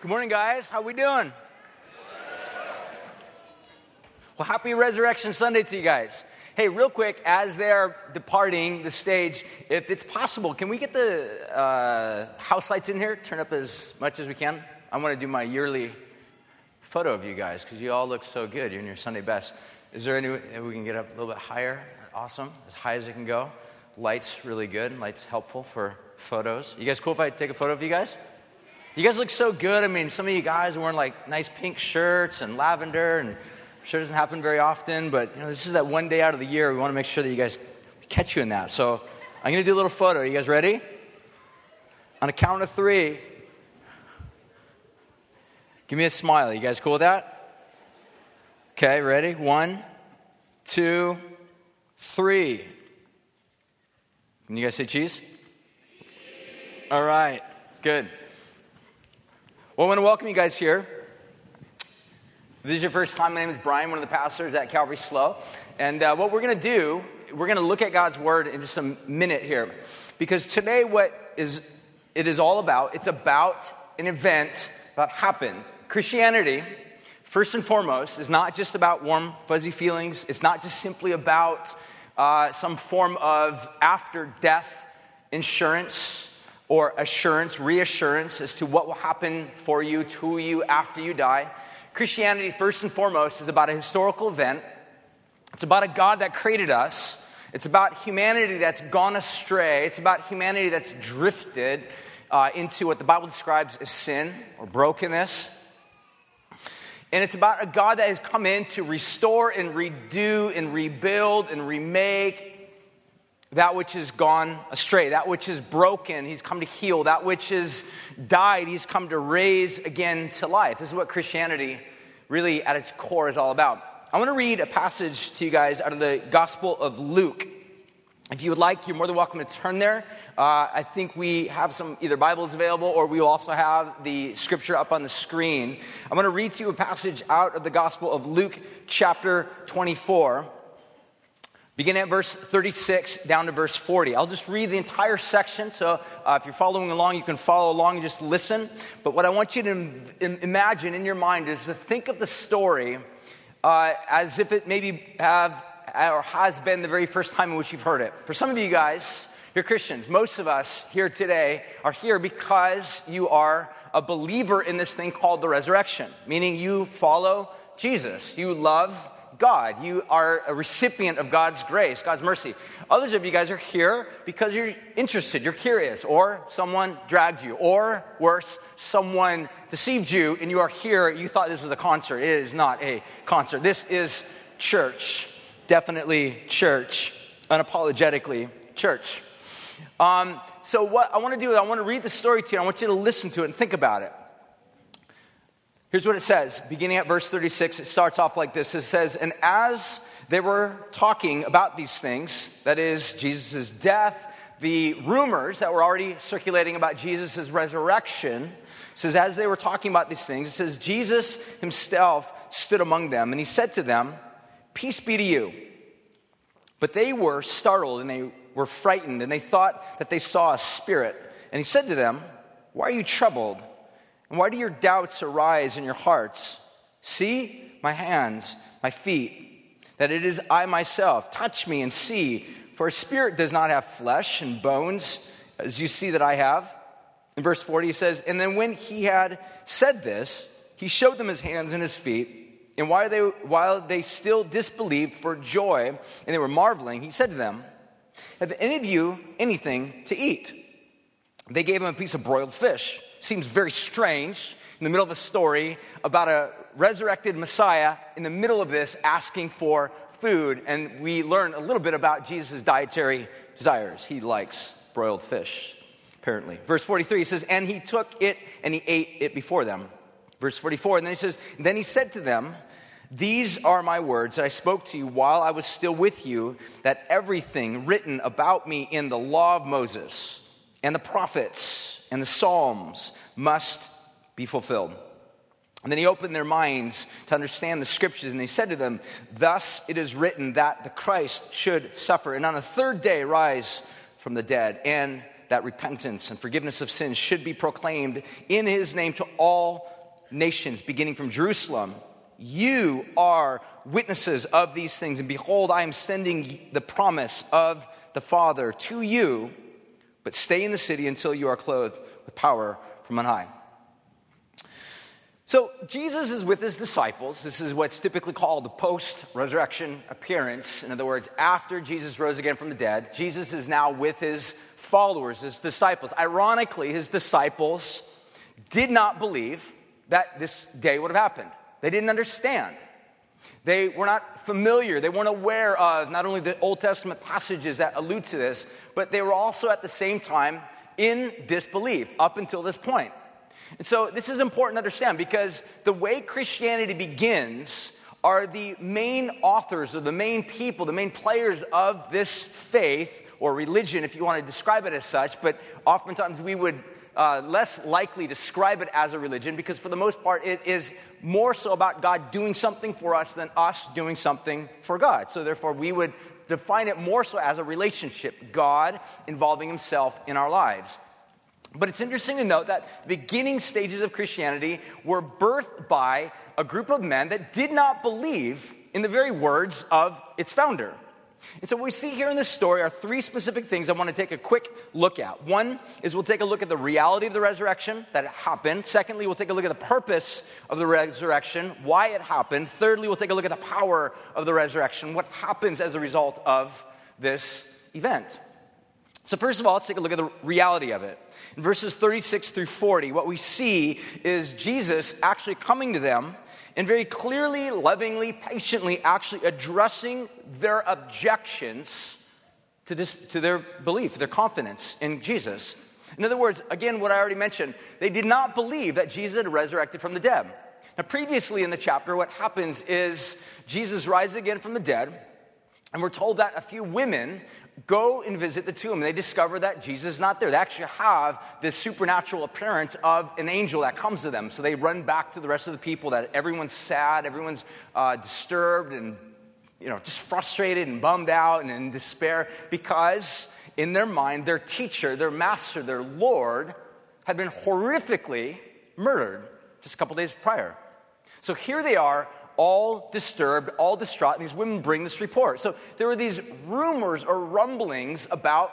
Good morning, guys. How we doing? Well, happy Resurrection Sunday to you guys. Hey, real quick, as they're departing the stage, if it's possible, can we get the uh, house lights in here? Turn up as much as we can. I want to do my yearly photo of you guys because you all look so good. You're in your Sunday best. Is there any way we can get up a little bit higher? Awesome, as high as it can go. Lights really good. Lights helpful for photos. You guys cool if I take a photo of you guys? You guys look so good. I mean, some of you guys are wearing like nice pink shirts and lavender, and sure doesn't happen very often, but you know, this is that one day out of the year. We want to make sure that you guys catch you in that. So I'm going to do a little photo. Are You guys ready? On a count of three, give me a smile. You guys cool with that? Okay, ready? One, two, three. Can you guys say cheese? All right, good. Well, I want to welcome you guys here. This is your first time, my name is Brian, one of the pastors at Calvary SLO. And uh, what we're going to do, we're going to look at God's Word in just a minute here. Because today, what is it is all about, it's about an event that happened. Christianity, first and foremost, is not just about warm, fuzzy feelings. It's not just simply about uh, some form of after death insurance or assurance, reassurance as to what will happen for you, to you after you die. Christianity, first and foremost, is about a historical event. It's about a God that created us. It's about humanity that's gone astray. It's about humanity that's drifted uh, into what the Bible describes as sin or brokenness. And it's about a God that has come in to restore and redo and rebuild and remake that which has gone astray, that which is broken, he's come to heal, that which has died, he's come to raise again to life. This is what Christianity really at its core is all about. I want to read a passage to you guys out of the Gospel of Luke. If you would like, you're more than welcome to turn there. Uh, I think we have some either Bibles available or we also have the scripture up on the screen. I'm going to read to you a passage out of the Gospel of Luke, chapter 24. Beginning at verse 36 down to verse 40. I'll just read the entire section, so uh, if you're following along, you can follow along and just listen. But what I want you to Im- imagine in your mind is to think of the story uh, as if it maybe have or has been the very first time in which you've heard it. For some of you guys, you're Christians. Most of us here today are here because you are a believer in this thing called the resurrection, meaning you follow Jesus. You love God. You are a recipient of God's grace, God's mercy. Others of you guys are here because you're interested, you're curious, or someone dragged you, or worse, someone deceived you and you are here. You thought this was a concert. It is not a concert. This is church. Definitely church. Unapologetically church. Um, so, what I want to do is I want to read the story to you. I want you to listen to it and think about it. Here's what it says, beginning at verse 36. It starts off like this It says, And as they were talking about these things, that is, Jesus' death, the rumors that were already circulating about Jesus' resurrection, says, As they were talking about these things, it says, Jesus himself stood among them, and he said to them, Peace be to you. But they were startled and they were frightened, and they thought that they saw a spirit. And he said to them, Why are you troubled? And why do your doubts arise in your hearts? See my hands, my feet, that it is I myself. Touch me and see, for a spirit does not have flesh and bones, as you see that I have. In verse 40, he says, And then when he had said this, he showed them his hands and his feet. And while they, while they still disbelieved for joy and they were marveling, he said to them, Have any of you anything to eat? They gave him a piece of broiled fish seems very strange in the middle of a story about a resurrected Messiah in the middle of this asking for food. And we learn a little bit about Jesus' dietary desires. He likes broiled fish, apparently. Verse 43 says, And he took it and he ate it before them. Verse 44, and then he says, Then he said to them, These are my words that I spoke to you while I was still with you, that everything written about me in the law of Moses and the prophets and the Psalms must be fulfilled. And then he opened their minds to understand the scriptures, and he said to them, Thus it is written that the Christ should suffer, and on the third day rise from the dead, and that repentance and forgiveness of sins should be proclaimed in his name to all nations, beginning from Jerusalem. You are witnesses of these things, and behold, I am sending the promise of the Father to you, but stay in the city until you are clothed with power from on high. So, Jesus is with his disciples. This is what's typically called the post resurrection appearance. In other words, after Jesus rose again from the dead, Jesus is now with his followers, his disciples. Ironically, his disciples did not believe that this day would have happened, they didn't understand. They were not familiar. They weren't aware of not only the Old Testament passages that allude to this, but they were also at the same time in disbelief up until this point. And so this is important to understand because the way Christianity begins are the main authors or the main people, the main players of this faith or religion, if you want to describe it as such, but oftentimes we would uh, less likely describe it as a religion because, for the most part, it is more so about God doing something for us than us doing something for God. So, therefore, we would define it more so as a relationship, God involving Himself in our lives. But it's interesting to note that the beginning stages of Christianity were birthed by a group of men that did not believe in the very words of its founder. And so, what we see here in this story are three specific things I want to take a quick look at. One is we'll take a look at the reality of the resurrection, that it happened. Secondly, we'll take a look at the purpose of the resurrection, why it happened. Thirdly, we'll take a look at the power of the resurrection, what happens as a result of this event. So, first of all, let's take a look at the reality of it. In verses 36 through 40, what we see is Jesus actually coming to them and very clearly, lovingly, patiently actually addressing their objections to, this, to their belief, their confidence in Jesus. In other words, again, what I already mentioned, they did not believe that Jesus had resurrected from the dead. Now, previously in the chapter, what happens is Jesus rises again from the dead, and we're told that a few women go and visit the tomb. And they discover that Jesus is not there. They actually have this supernatural appearance of an angel that comes to them. So they run back to the rest of the people that everyone's sad, everyone's uh, disturbed and you know, just frustrated and bummed out and in despair because in their mind, their teacher, their master, their Lord had been horrifically murdered just a couple days prior. So here they are all disturbed, all distraught, and these women bring this report. So there were these rumors or rumblings about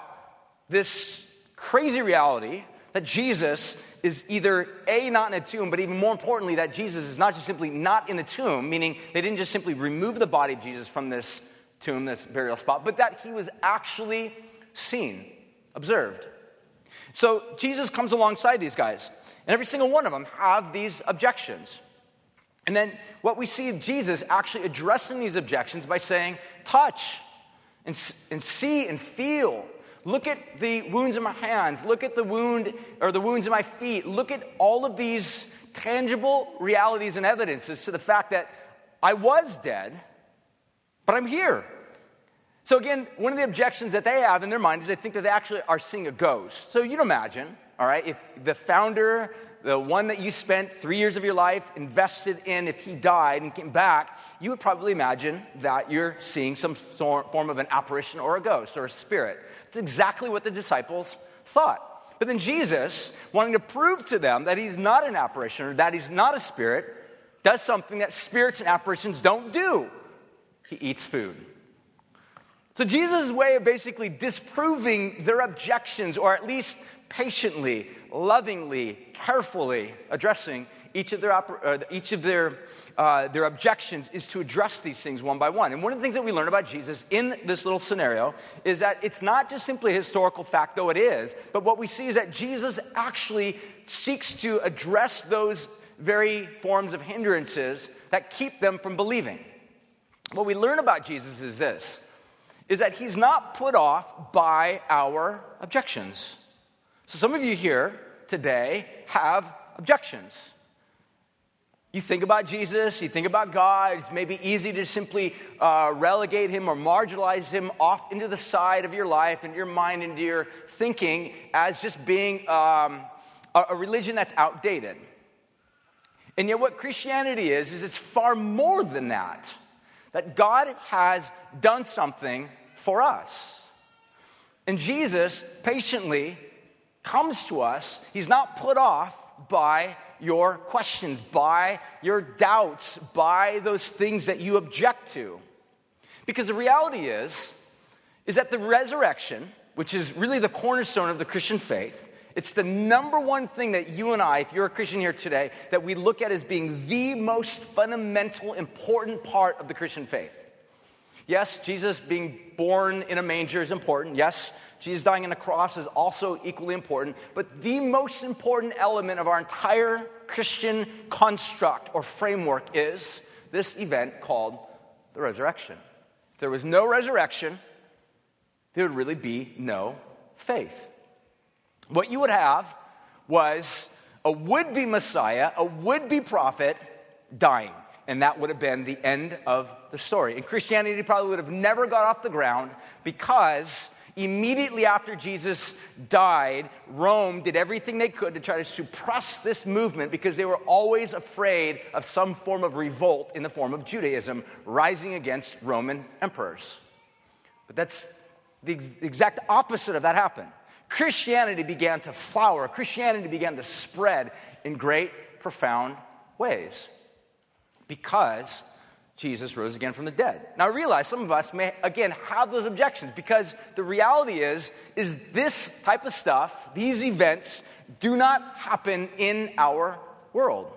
this crazy reality that Jesus is either A, not in a tomb, but even more importantly, that Jesus is not just simply not in the tomb, meaning they didn't just simply remove the body of Jesus from this tomb, this burial spot, but that he was actually seen, observed. So Jesus comes alongside these guys, and every single one of them have these objections. And then what we see Jesus actually addressing these objections by saying, touch and, and see and feel. Look at the wounds in my hands. Look at the wound or the wounds in my feet. Look at all of these tangible realities and evidences to the fact that I was dead, but I'm here. So, again, one of the objections that they have in their mind is they think that they actually are seeing a ghost. So, you'd imagine, all right, if the founder the one that you spent three years of your life invested in, if he died and came back, you would probably imagine that you're seeing some form of an apparition or a ghost or a spirit. It's exactly what the disciples thought. But then Jesus, wanting to prove to them that he's not an apparition or that he's not a spirit, does something that spirits and apparitions don't do he eats food. So, Jesus' way of basically disproving their objections, or at least patiently, lovingly, carefully addressing each of their, uh, each of their, uh, their objections is to address these things one by one. And one of the things that we learn about Jesus in this little scenario is that it's not just simply a historical fact, though it is, but what we see is that Jesus actually seeks to address those very forms of hindrances that keep them from believing. What we learn about Jesus is this is that he's not put off by our objections. So, some of you here today have objections. You think about Jesus, you think about God, it's maybe easy to simply uh, relegate him or marginalize him off into the side of your life, into your mind, into your thinking as just being um, a, a religion that's outdated. And yet, what Christianity is, is it's far more than that. That God has done something for us. And Jesus patiently comes to us, he's not put off by your questions, by your doubts, by those things that you object to. Because the reality is, is that the resurrection, which is really the cornerstone of the Christian faith, it's the number one thing that you and I, if you're a Christian here today, that we look at as being the most fundamental, important part of the Christian faith. Yes, Jesus being born in a manger is important. Yes, Jesus dying on a cross is also equally important. But the most important element of our entire Christian construct or framework is this event called the resurrection. If there was no resurrection, there would really be no faith. What you would have was a would be Messiah, a would be prophet dying. And that would have been the end of the story. And Christianity probably would have never got off the ground because immediately after Jesus died, Rome did everything they could to try to suppress this movement because they were always afraid of some form of revolt in the form of Judaism rising against Roman emperors. But that's the exact opposite of that happened. Christianity began to flower, Christianity began to spread in great, profound ways because Jesus rose again from the dead. Now I realize some of us may again have those objections because the reality is is this type of stuff, these events do not happen in our world.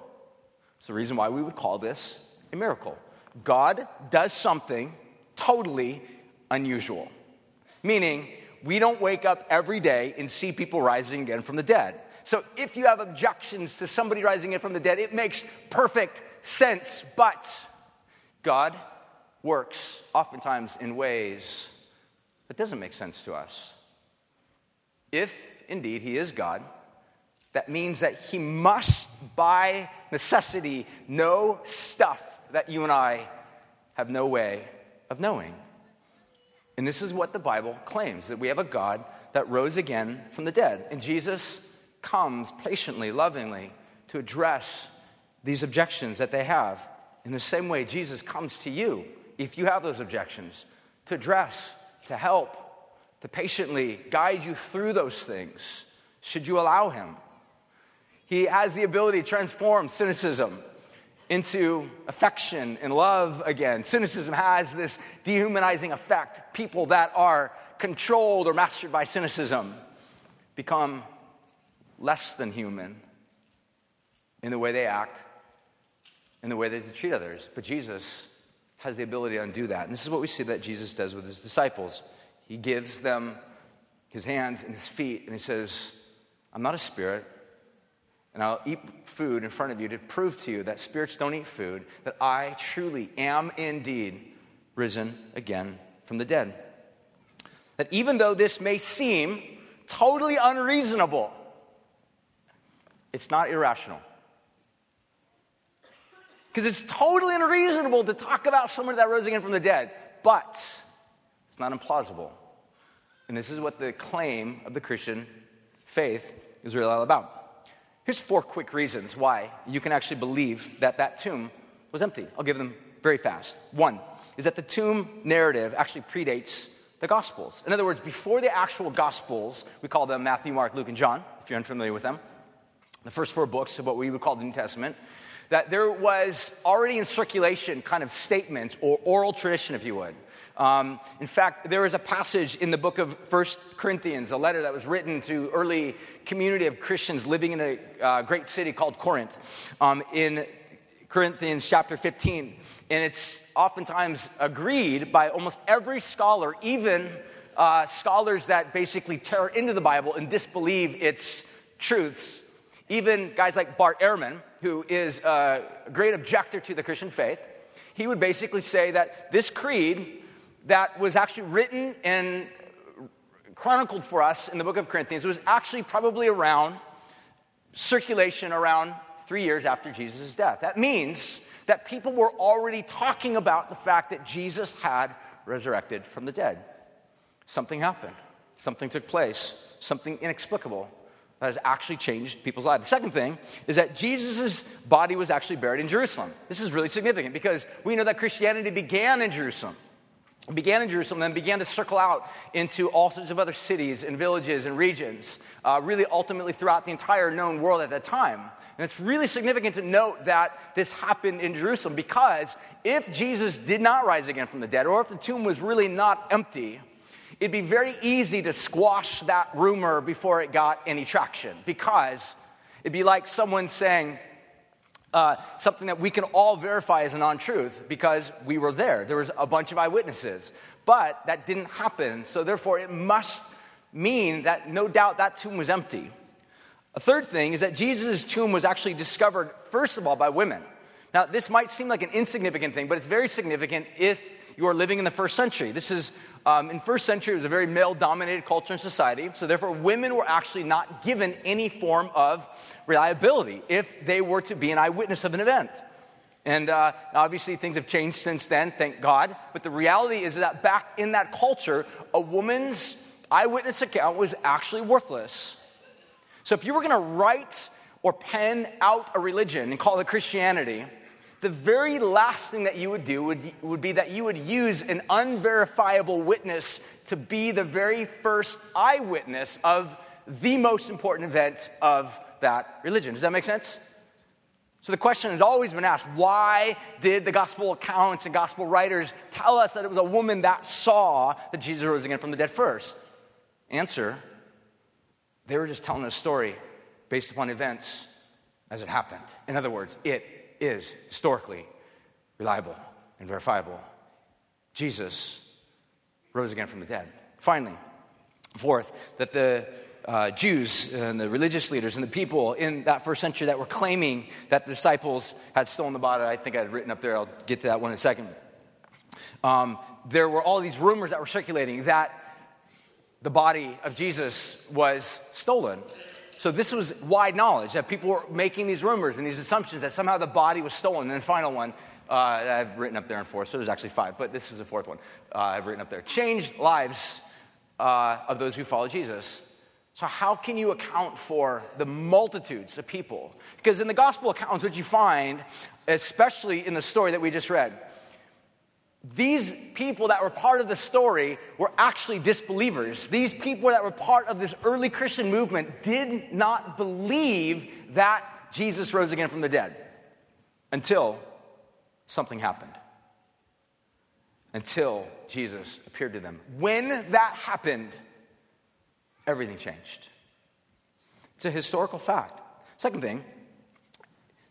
It's the reason why we would call this a miracle. God does something totally unusual. Meaning, we don't wake up every day and see people rising again from the dead. So if you have objections to somebody rising again from the dead, it makes perfect sense. But God works oftentimes in ways that doesn't make sense to us. If indeed he is God, that means that he must, by necessity, know stuff that you and I have no way of knowing. And this is what the Bible claims that we have a God that rose again from the dead. And Jesus comes patiently, lovingly to address these objections that they have. In the same way, Jesus comes to you, if you have those objections, to address, to help, to patiently guide you through those things, should you allow Him. He has the ability to transform cynicism into affection and love again. Cynicism has this dehumanizing effect. People that are controlled or mastered by cynicism become less than human in the way they act, in the way that they treat others. But Jesus has the ability to undo that. And this is what we see that Jesus does with his disciples. He gives them his hands and his feet, and he says, I'm not a spirit, and I'll eat food in front of you to prove to you that spirits don't eat food, that I truly am indeed risen again from the dead. That even though this may seem totally unreasonable, it's not irrational. Because it's totally unreasonable to talk about someone that rose again from the dead, but it's not implausible. And this is what the claim of the Christian faith is really all about. Here's four quick reasons why you can actually believe that that tomb was empty. I'll give them very fast. One is that the tomb narrative actually predates the Gospels. In other words, before the actual Gospels, we call them Matthew, Mark, Luke, and John, if you're unfamiliar with them, the first four books of what we would call the New Testament, that there was already in circulation kind of statements or oral tradition, if you would, um, in fact, there is a passage in the book of First Corinthians, a letter that was written to early community of Christians living in a uh, great city called Corinth, um, in Corinthians chapter 15. And it's oftentimes agreed by almost every scholar, even uh, scholars that basically tear into the Bible and disbelieve its truths. Even guys like Bart Ehrman, who is a great objector to the Christian faith, he would basically say that this creed that was actually written and chronicled for us in the book of Corinthians was actually probably around circulation around three years after Jesus' death. That means that people were already talking about the fact that Jesus had resurrected from the dead. Something happened, something took place, something inexplicable that has actually changed people's lives. The second thing is that Jesus' body was actually buried in Jerusalem. This is really significant because we know that Christianity began in Jerusalem. began in Jerusalem and then began to circle out into all sorts of other cities and villages and regions, uh, really ultimately throughout the entire known world at that time. And it's really significant to note that this happened in Jerusalem because if Jesus did not rise again from the dead, or if the tomb was really not empty, it'd be very easy to squash that rumor before it got any traction because it'd be like someone saying, uh, something that we can all verify as a non truth because we were there. There was a bunch of eyewitnesses. But that didn't happen, so therefore it must mean that no doubt that tomb was empty. A third thing is that Jesus' tomb was actually discovered, first of all, by women. Now, this might seem like an insignificant thing, but it's very significant if you are living in the first century. This is, um, in first century, it was a very male dominated culture and society. So, therefore, women were actually not given any form of reliability if they were to be an eyewitness of an event. And uh, obviously, things have changed since then, thank God. But the reality is that back in that culture, a woman's eyewitness account was actually worthless. So, if you were going to write or pen out a religion and call it Christianity, the very last thing that you would do would, would be that you would use an unverifiable witness to be the very first eyewitness of the most important event of that religion. Does that make sense? So the question has always been asked why did the gospel accounts and gospel writers tell us that it was a woman that saw that Jesus rose again from the dead first? Answer they were just telling a story based upon events as it happened. In other words, it is historically reliable and verifiable. Jesus rose again from the dead. Finally, fourth, that the uh, Jews and the religious leaders and the people in that first century that were claiming that the disciples had stolen the body, I think I had written up there, I'll get to that one in a second. Um, there were all these rumors that were circulating that the body of Jesus was stolen. So this was wide knowledge that people were making these rumors and these assumptions that somehow the body was stolen. And then the final one, uh, I've written up there in four, so there's actually five, but this is the fourth one uh, I've written up there. Changed lives uh, of those who follow Jesus. So, how can you account for the multitudes of people? Because in the gospel accounts, what you find, especially in the story that we just read, these people that were part of the story were actually disbelievers. These people that were part of this early Christian movement did not believe that Jesus rose again from the dead until something happened. Until Jesus appeared to them. When that happened, everything changed. It's a historical fact. Second thing,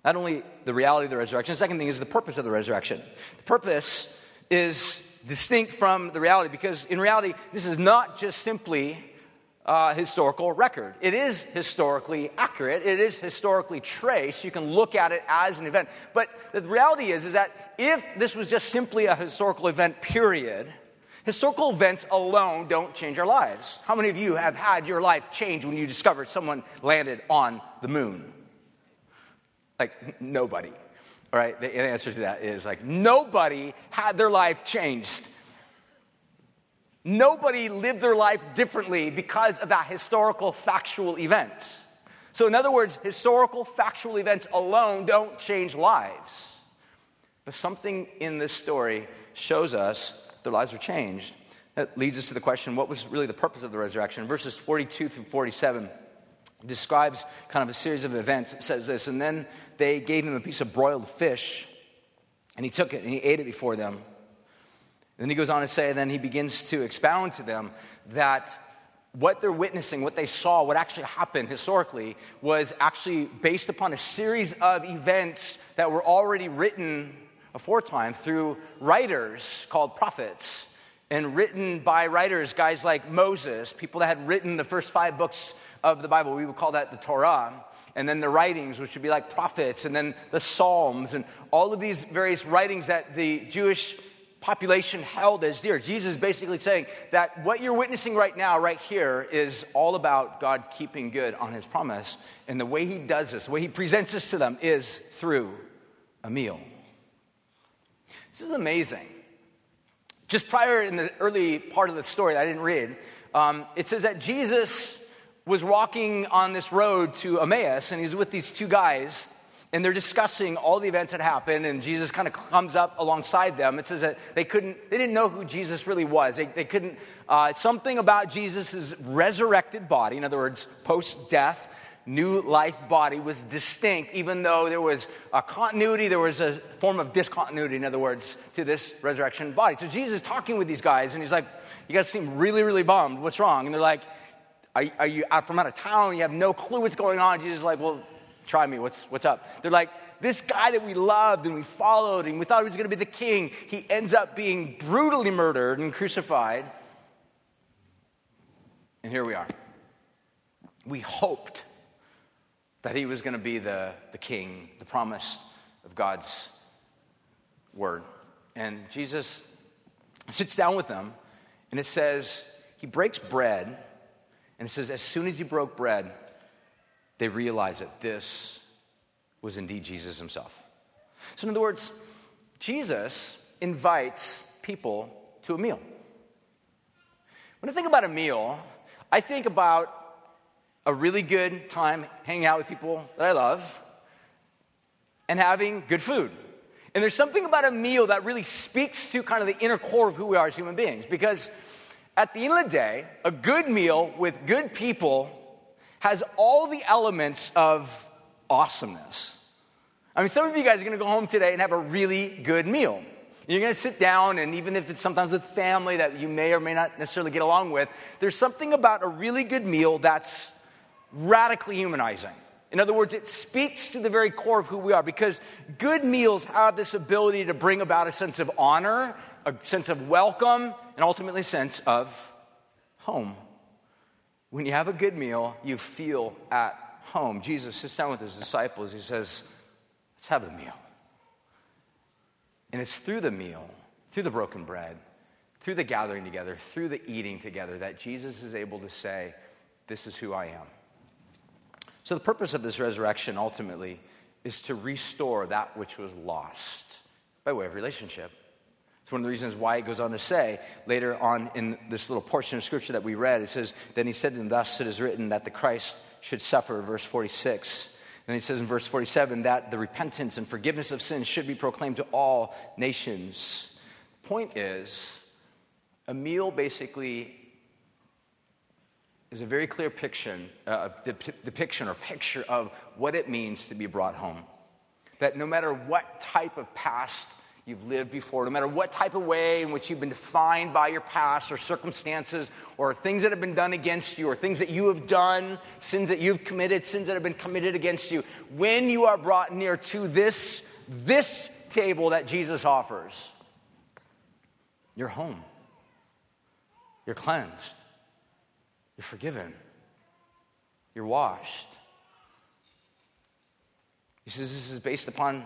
not only the reality of the resurrection, second thing is the purpose of the resurrection. The purpose is distinct from the reality because, in reality, this is not just simply a historical record. It is historically accurate, it is historically traced. You can look at it as an event. But the reality is, is that if this was just simply a historical event, period, historical events alone don't change our lives. How many of you have had your life change when you discovered someone landed on the moon? Like, nobody. All right, the answer to that is like nobody had their life changed. Nobody lived their life differently because of that historical factual event. So, in other words, historical factual events alone don't change lives. But something in this story shows us their lives were changed. That leads us to the question what was really the purpose of the resurrection? Verses 42 through 47 describes kind of a series of events. It says this, and then they gave him a piece of broiled fish, and he took it and he ate it before them. And then he goes on to say, then he begins to expound to them that what they're witnessing, what they saw, what actually happened historically, was actually based upon a series of events that were already written aforetime through writers called prophets and written by writers, guys like Moses, people that had written the first five books of the Bible. We would call that the Torah. And then the writings, which would be like prophets, and then the Psalms, and all of these various writings that the Jewish population held as dear. Jesus is basically saying that what you're witnessing right now, right here, is all about God keeping good on his promise. And the way he does this, the way he presents this to them, is through a meal. This is amazing. Just prior in the early part of the story that I didn't read, um, it says that Jesus was walking on this road to Emmaus, and he's with these two guys. and they're discussing all the events that happened and jesus kind of comes up alongside them it says that they couldn't they didn't know who jesus really was they, they couldn't uh, something about jesus' resurrected body in other words post-death new life body was distinct even though there was a continuity there was a form of discontinuity in other words to this resurrection body so jesus is talking with these guys and he's like you guys seem really really bummed what's wrong and they're like are, are you out from out of town you have no clue what's going on jesus is like well Try me. What's, what's up? They're like, this guy that we loved and we followed and we thought he was going to be the king, he ends up being brutally murdered and crucified. And here we are. We hoped that he was going to be the, the king, the promise of God's word. And Jesus sits down with them, and it says, he breaks bread, and it says, as soon as he broke bread, they realize that this was indeed Jesus himself. So, in other words, Jesus invites people to a meal. When I think about a meal, I think about a really good time hanging out with people that I love and having good food. And there's something about a meal that really speaks to kind of the inner core of who we are as human beings because at the end of the day, a good meal with good people has all the elements of awesomeness. I mean, some of you guys are to go home today and have a really good meal. You're going to sit down, and even if it's sometimes with family that you may or may not necessarily get along with, there's something about a really good meal that's radically humanizing. In other words, it speaks to the very core of who we are because good meals have this ability to bring about a sense of honor, a sense of welcome, and ultimately a sense of home. When you have a good meal, you feel at home. Jesus sits down with his disciples. He says, Let's have a meal. And it's through the meal, through the broken bread, through the gathering together, through the eating together, that Jesus is able to say, This is who I am. So, the purpose of this resurrection ultimately is to restore that which was lost by way of relationship. It's one of the reasons why it goes on to say later on in this little portion of scripture that we read, it says, Then he said, And thus it is written that the Christ should suffer, verse 46. Then he says in verse 47 that the repentance and forgiveness of sins should be proclaimed to all nations. The point is, a meal basically is a very clear picture, uh, depiction or picture of what it means to be brought home. That no matter what type of past you've lived before, no matter what type of way in which you've been defined by your past or circumstances or things that have been done against you or things that you have done, sins that you've committed, sins that have been committed against you, when you are brought near to this, this table that Jesus offers, you're home. You're cleansed. You're forgiven. You're washed. He says this is based upon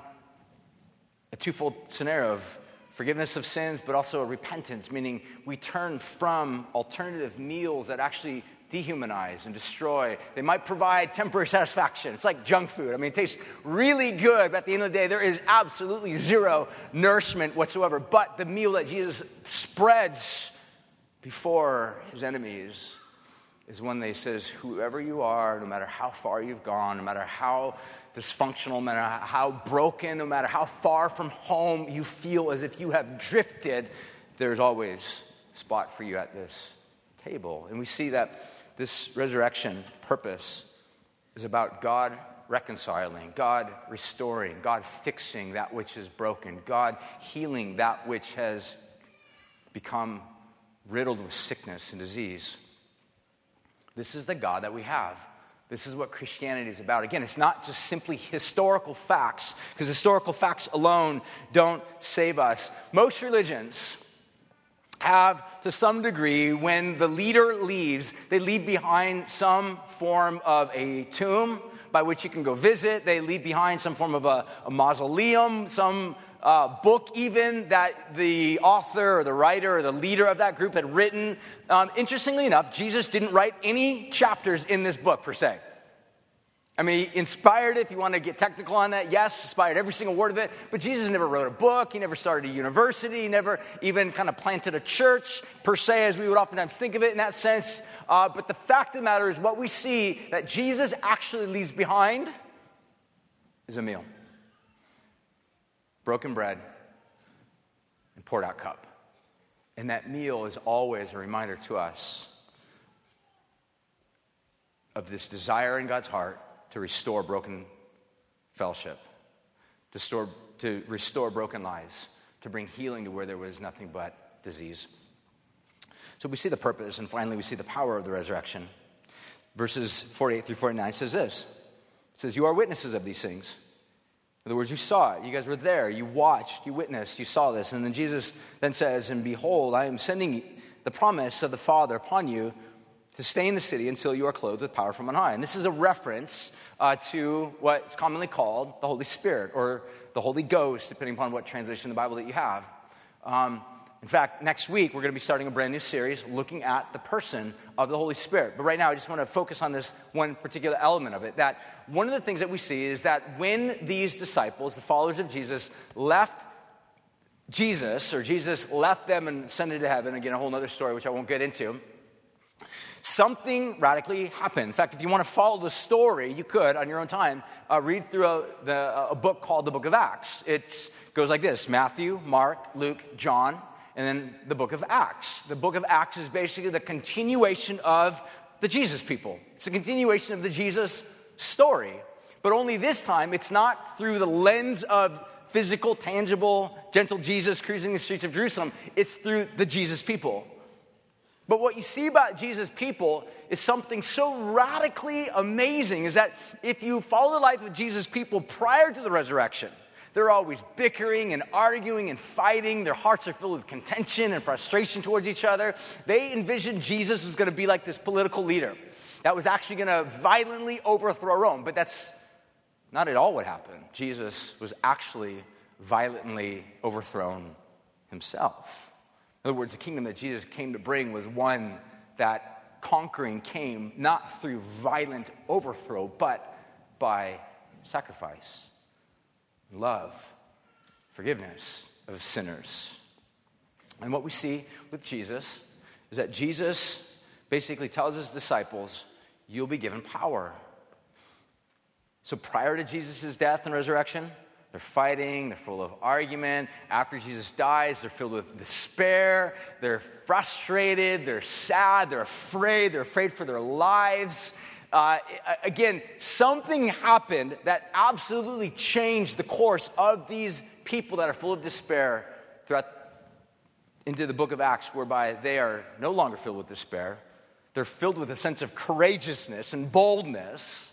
a twofold scenario of forgiveness of sins, but also a repentance, meaning we turn from alternative meals that actually dehumanize and destroy. They might provide temporary satisfaction. It's like junk food. I mean, it tastes really good, but at the end of the day, there is absolutely zero nourishment whatsoever. But the meal that Jesus spreads before his enemies is one that says, Whoever you are, no matter how far you've gone, no matter how dysfunctional, no matter how broken, no matter how far from home you feel as if you have drifted, there's always spot for you at this table. And we see that this resurrection purpose is about God reconciling, God restoring, God fixing that which is broken, God healing that which has become riddled with sickness and disease. This is the God that we have. This is what Christianity is about. Again, it's not just simply historical facts, because historical facts alone don't save us. Most religions have, to some degree, when the leader leaves, they leave behind some form of a tomb by which you can go visit. They leave behind some form of a, a mausoleum, some uh, book, even that the author or the writer or the leader of that group had written. Um, interestingly enough, Jesus didn't write any chapters in this book per se. I mean, he inspired it, if you want to get technical on that, yes, inspired every single word of it. But Jesus never wrote a book. He never started a university. He never even kind of planted a church, per se, as we would oftentimes think of it in that sense. Uh, but the fact of the matter is, what we see that Jesus actually leaves behind is a meal broken bread and poured out cup. And that meal is always a reminder to us of this desire in God's heart to restore broken fellowship, to, store, to restore broken lives, to bring healing to where there was nothing but disease. So we see the purpose, and finally, we see the power of the resurrection. Verses 48 through 49 says this It says, You are witnesses of these things. In other words, you saw it. You guys were there. You watched. You witnessed. You saw this. And then Jesus then says, And behold, I am sending the promise of the Father upon you to stay in the city until you are clothed with power from on high. And this is a reference uh, to what's commonly called the Holy Spirit or the Holy Ghost, depending upon what translation of the Bible that you have. Um, in fact, next week we're going to be starting a brand new series looking at the person of the Holy Spirit. But right now I just want to focus on this one particular element of it. That one of the things that we see is that when these disciples, the followers of Jesus, left Jesus, or Jesus left them and ascended to heaven, again, a whole other story which I won't get into, something radically happened. In fact, if you want to follow the story, you could on your own time uh, read through a, the, a book called the Book of Acts. It goes like this Matthew, Mark, Luke, John, and then the book of Acts. The book of Acts is basically the continuation of the Jesus people, it's a continuation of the Jesus story. But only this time, it's not through the lens of physical, tangible, gentle Jesus cruising the streets of Jerusalem, it's through the Jesus people. But what you see about Jesus' people is something so radically amazing is that if you follow the life of Jesus' people prior to the resurrection, they're always bickering and arguing and fighting. Their hearts are filled with contention and frustration towards each other. They envisioned Jesus was going to be like this political leader that was actually going to violently overthrow Rome. But that's not at all what happened. Jesus was actually violently overthrown himself. In other words, the kingdom that Jesus came to bring was one that conquering came not through violent overthrow, but by sacrifice love, forgiveness of sinners. And what we see with Jesus is that Jesus basically tells his disciples, You'll be given power. So prior to Jesus' death and resurrection, they're fighting, they're full of argument. After Jesus dies, they're filled with despair, they're frustrated, they're sad, they're afraid, they're afraid for their lives. Uh, again, something happened that absolutely changed the course of these people that are full of despair throughout into the book of Acts, whereby they are no longer filled with despair. They're filled with a sense of courageousness and boldness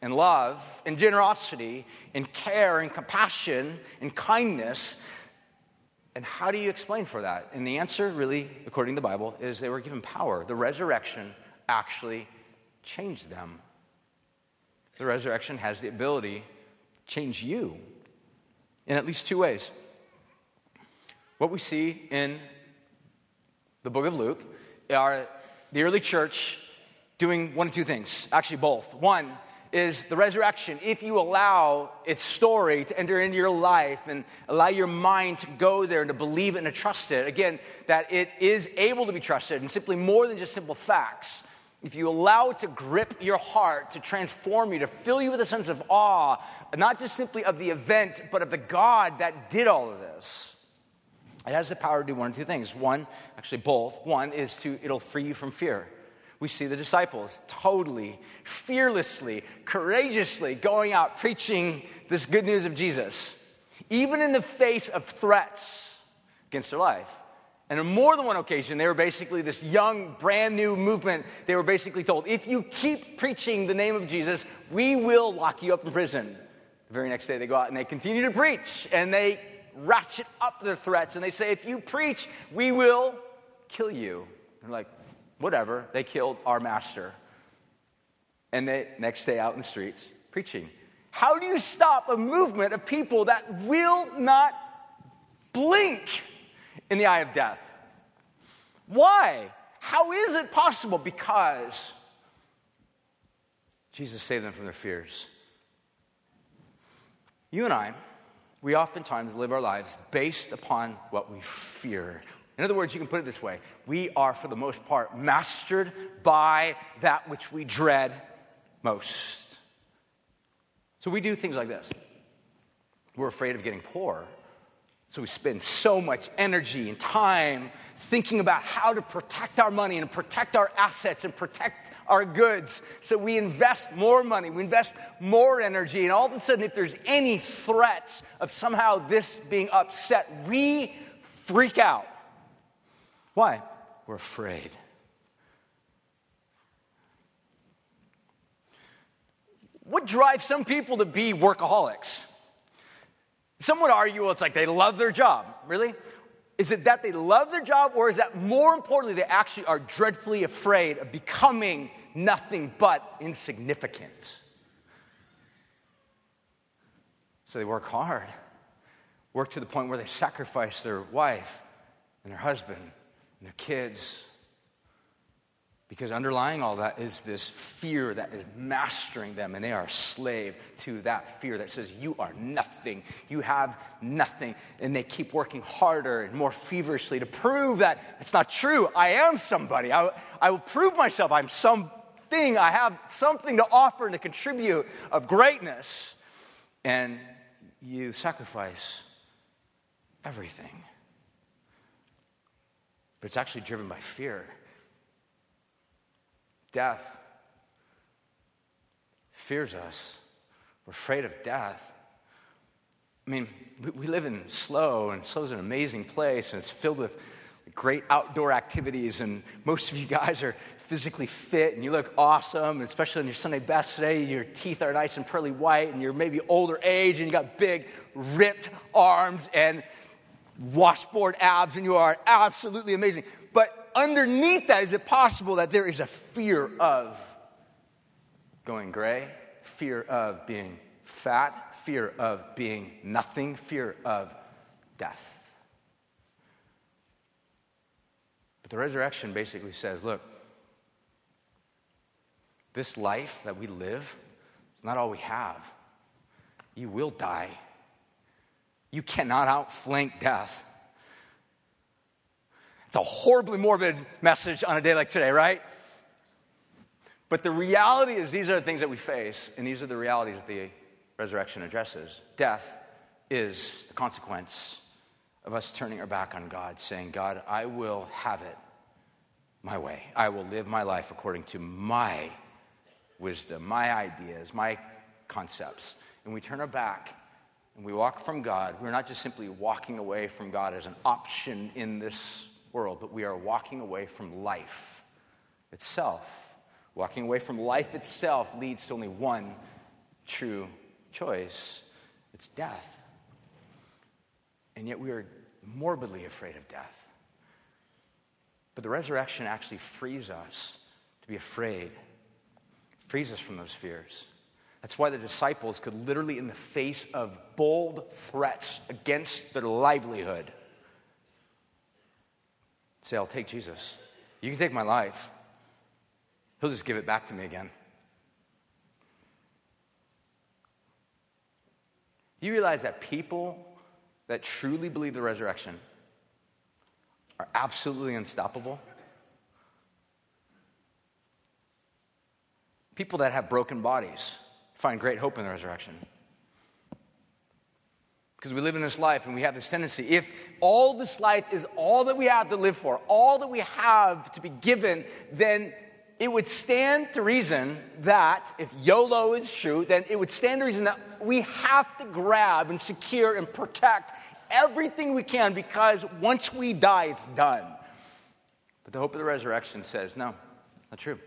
and love and generosity and care and compassion and kindness. And how do you explain for that? And the answer, really, according to the Bible, is they were given power. The resurrection actually change them. The resurrection has the ability to change you in at least two ways. What we see in the book of Luke are the early church doing one of two things, actually, both. One is the resurrection. If you allow its story to enter into your life and allow your mind to go there and to believe it and to trust it, again, that it is able to be trusted and simply more than just simple facts if you allow it to grip your heart, to transform you, to fill you with a sense of awe, not just simply of the event, but of the God that did all of this, it has the power to do one of two things. One, actually both. One is to, it'll free you from fear. We see the disciples totally, fearlessly, courageously going out preaching this good news of Jesus, even in the face of threats against their life. And on more than one occasion, they were basically this young, brand new movement. They were basically told, if you keep preaching the name of Jesus, we will lock you up in prison. The very next day, they go out and they continue to preach and they ratchet up their threats and they say, if you preach, we will kill you. They're like, whatever. They killed our master. And they, next day, out in the streets, preaching. How do you stop a movement of people that will not blink? in the eye of death. Why? How is it possible? Because Jesus saved them from their fears. You and I, we oftentimes live our lives based upon what we fear. In other words, you can put it this way we are, for the most part, mastered by that which we dread most. So we do things like this We're afraid of getting poor. So we spend so much energy and time thinking about how to protect our money and protect our assets and protect our goods. So we invest more money, we invest more energy, and all of a sudden, if there's any threats of somehow this being upset, we freak out. Why? We're afraid. What drives some people to be workaholics? Some would argue, well, it's like they love their job. Really? Is it that they love their job, or is that more importantly, they actually are dreadfully afraid of becoming nothing but insignificant? So they work hard, work to the point where they sacrifice their wife and their husband and their kids because underlying all that is this fear that is mastering them, and they are a slave to that fear that says, You are nothing, you have nothing. And they keep working harder and more feverishly to prove that it's not true. I am somebody. I, I will prove myself. I'm something. I have something to offer and to contribute of greatness. And you sacrifice everything. But it's actually driven by fear death fears us. We're afraid of death. I mean, we, live in SLO, and SLO is an amazing place, and it's filled with great outdoor activities, and most of you guys are physically fit, and you look awesome, especially on your Sunday best today. Your teeth are nice and pearly white, and you're maybe older age, and you got big, ripped arms and washboard abs, and you are absolutely amazing. But underneath that, is it possible that there is a fear of going gray, fear of being fat, fear of being nothing, fear of death? But the resurrection basically says look, this life that we live is not all we have. You will die. You cannot outflank death. It's a horribly morbid message on a day like today, right? But the reality is, these are the things that we face, and these are the realities that the resurrection addresses. Death is the consequence of us turning our back on God, saying, God, I will have it my way. I will live my life according to my wisdom, my ideas, my concepts. And we turn our back and we walk from God. We're not just simply walking away from God as an option in this world, but we are walking away from life itself. Walking away from life itself leads to only one true choice it's death. And yet we are morbidly afraid of death. But the resurrection actually frees us to be afraid, frees us from those fears. That's why the disciples could literally, in the face of bold threats against their livelihood, say, I'll take Jesus. You can take my life. He'll just give it back to me again. You realize that people that truly believe the resurrection are absolutely unstoppable? People that have broken bodies find great hope in the resurrection because we live in this life and we have this tendency. If all this life is all that we have to live for, all that we have to be given, then it would stand to reason that if YOLO is true, then it would stand to reason that we have to grab and secure and protect everything we can because once we die, it's done. But the hope of the resurrection says, no, not true.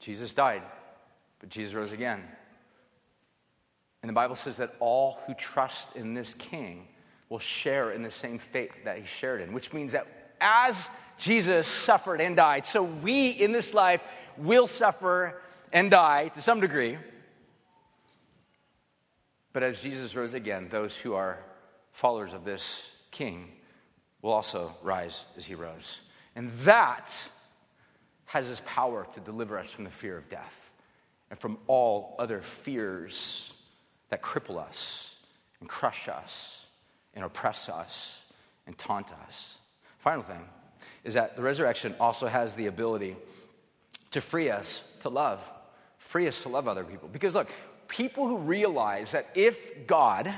Jesus died, but Jesus rose again. And the Bible says that all who trust in this king will share in the same fate that he shared in, which means that as Jesus suffered and died, so we in this life will suffer and die to some degree. But as Jesus rose again, those who are followers of this king will also rise as he rose. And that has his power to deliver us from the fear of death and from all other fears that cripple us and crush us and oppress us and taunt us. Final thing is that the resurrection also has the ability to free us to love, free us to love other people. Because look, people who realize that if God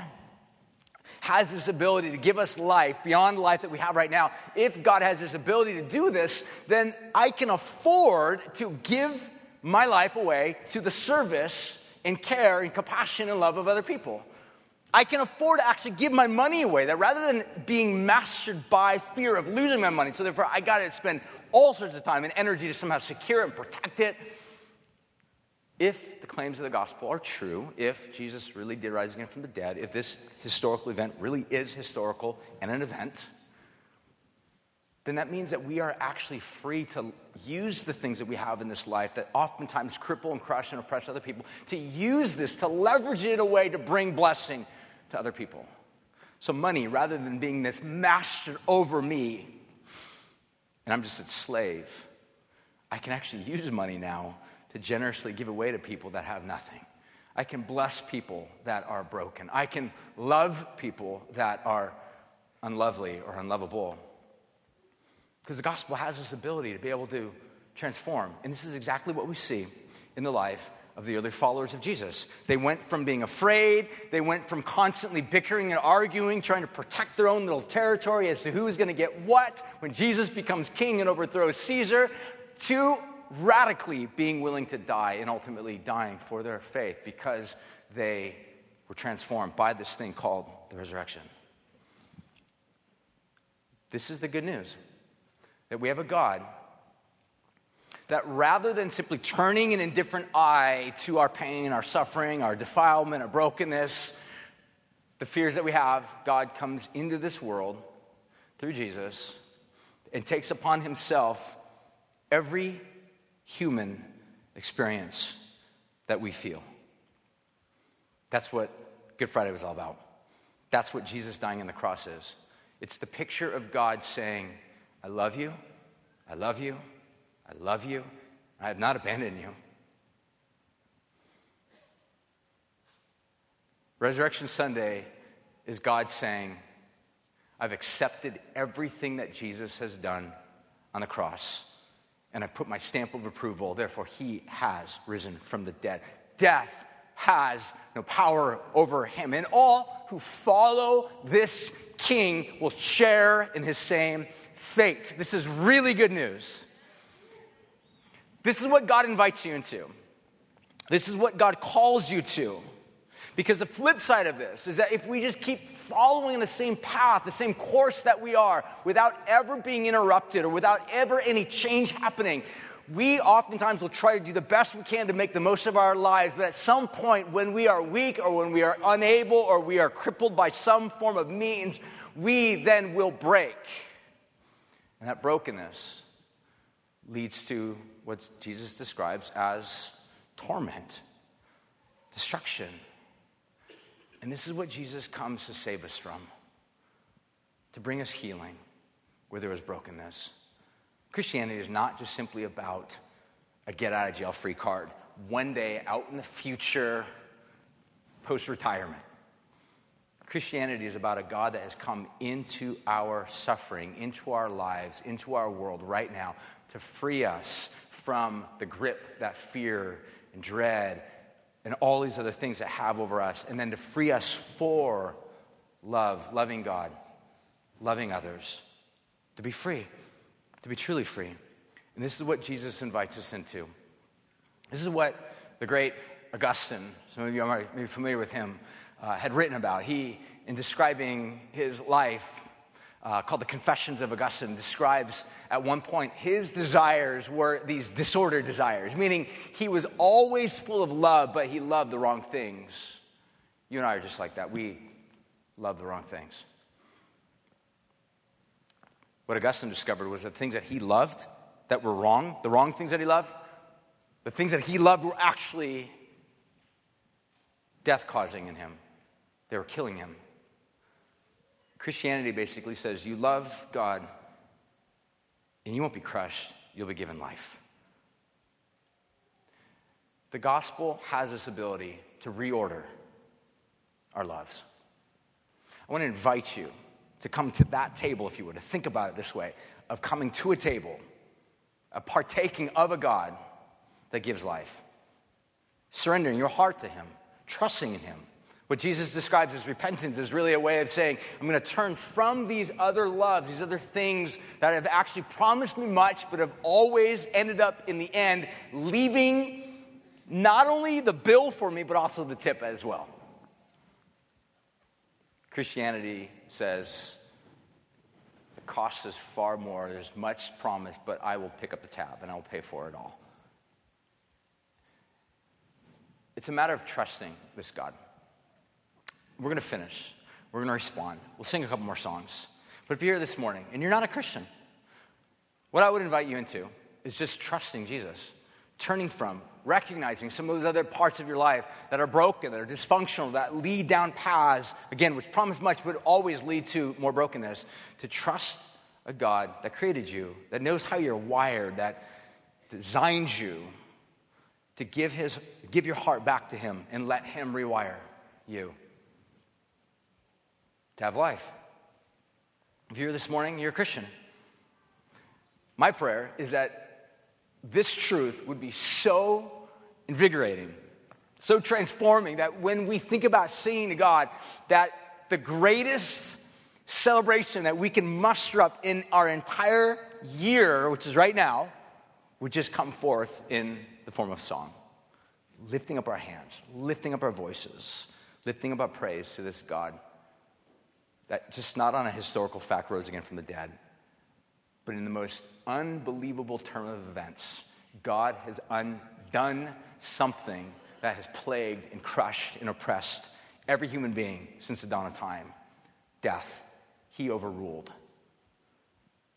has this ability to give us life beyond life that we have right now, if God has this ability to do this, then I can afford to give my life away to the service and care and compassion and love of other people. I can afford to actually give my money away. That rather than being mastered by fear of losing my money, so therefore I got to spend all sorts of time and energy to somehow secure and protect it. If the claims of the gospel are true, if Jesus really did rise again from the dead, if this historical event really is historical and an event, then that means that we are actually free to use the things that we have in this life that oftentimes cripple and crush and oppress other people, to use this, to leverage it in a way to bring blessing to other people. So, money, rather than being this master over me, and I'm just a slave, I can actually use money now to generously give away to people that have nothing. I can bless people that are broken. I can love people that are unlovely or unlovable. Because the gospel has this ability to be able to transform. And this is exactly what we see in the life of the early followers of Jesus. They went from being afraid, they went from constantly bickering and arguing, trying to protect their own little territory as to who's going to get what when Jesus becomes king and overthrows Caesar, to radically being willing to die and ultimately dying for their faith because they were transformed by this thing called the resurrection. This is the good news that we have a God that rather than simply turning an indifferent eye to our pain, our suffering, our defilement, our brokenness, the fears that we have, God comes into this world through Jesus and takes upon himself every human experience that we feel. That's what Good Friday was all about. That's what Jesus dying on the cross is. It's the picture of God saying, I love you, I love you, I love you. I have not abandoned you. Resurrection Sunday is God saying, I've accepted everything that Jesus has done on the cross, and I put my stamp of approval. Therefore, he has risen from the dead. Death has no power over him. And all who follow this king will share in his same fate. This is really good news. This is what God invites you into. This is what God calls you to. Because the flip side of this is that if we just keep following the same path, the same course that we are, without ever being interrupted or without ever any change happening, we oftentimes will try to do the best we can to make the most of our lives, but at some point, when we are weak or when we are unable or we are crippled by some form of means, we then will break. And that brokenness leads to what Jesus describes as torment, destruction. And this is what Jesus comes to save us from, to bring us healing where there is brokenness. Christianity is not just simply about a get out of jail free card. One day out in the future, post retirement. Christianity is about a God that has come into our suffering, into our lives, into our world right now to free us from the grip that fear and dread and all these other things that have over us, and then to free us for love, loving God, loving others, to be free, to be truly free. And this is what Jesus invites us into. This is what the great Augustine, some of you are maybe familiar with him, uh, had written about. He, in describing his life, uh, called the Confessions of Augustine, describes at one point his desires were these disordered desires, meaning he was always full of love, but he loved the wrong things. You and I are just like that. We love the wrong things. What Augustine discovered was that things that he loved that were wrong, the wrong things that he loved, the things that he loved were actually death causing in him, they were killing him. Christianity basically says you love God and you won't be crushed, you'll be given life. The gospel has this ability to reorder our loves. I want to invite you to come to that table, if you would, to think about it this way of coming to a table, of partaking of a God that gives life, surrendering your heart to Him, trusting in Him. What Jesus describes as repentance is really a way of saying, I'm going to turn from these other loves, these other things that have actually promised me much, but have always ended up in the end leaving not only the bill for me, but also the tip as well. Christianity says the cost is far more. There's much promise, but I will pick up the tab and I will pay for it all. It's a matter of trusting this God. We're going to finish. We're going to respond. We'll sing a couple more songs. But if you're here this morning and you're not a Christian, what I would invite you into is just trusting Jesus, turning from, recognizing some of those other parts of your life that are broken, that are dysfunctional, that lead down paths, again, which promise much but always lead to more brokenness, to trust a God that created you, that knows how you're wired, that designed you to give, his, give your heart back to Him and let Him rewire you to have life. If you're this morning, you're a Christian. My prayer is that this truth would be so invigorating, so transforming that when we think about singing to God, that the greatest celebration that we can muster up in our entire year, which is right now, would just come forth in the form of song. Lifting up our hands, lifting up our voices, lifting up our praise to this God that just not on a historical fact rose again from the dead, but in the most unbelievable turn of events, God has undone something that has plagued and crushed and oppressed every human being since the dawn of time death. He overruled.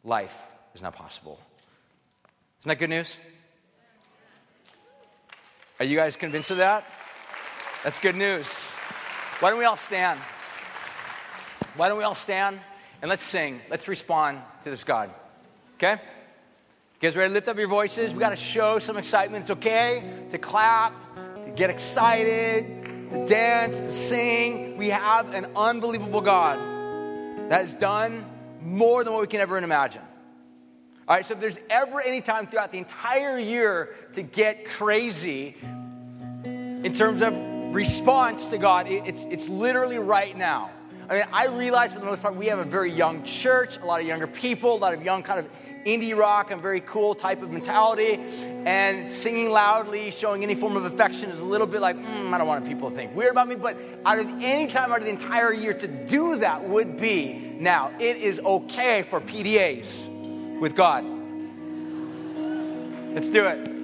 Life is now possible. Isn't that good news? Are you guys convinced of that? That's good news. Why don't we all stand? Why don't we all stand and let's sing? Let's respond to this God. Okay? You guys ready to lift up your voices? We got to show some excitement. It's okay to clap, to get excited, to dance, to sing. We have an unbelievable God that has done more than what we can ever imagine. All right, so if there's ever any time throughout the entire year to get crazy in terms of response to God, it's, it's literally right now. I mean, I realize for the most part we have a very young church, a lot of younger people, a lot of young kind of indie rock and very cool type of mentality. And singing loudly, showing any form of affection is a little bit like, mm, I don't want people to think weird about me. But out of any time out of the entire year to do that would be now. It is okay for PDAs with God. Let's do it.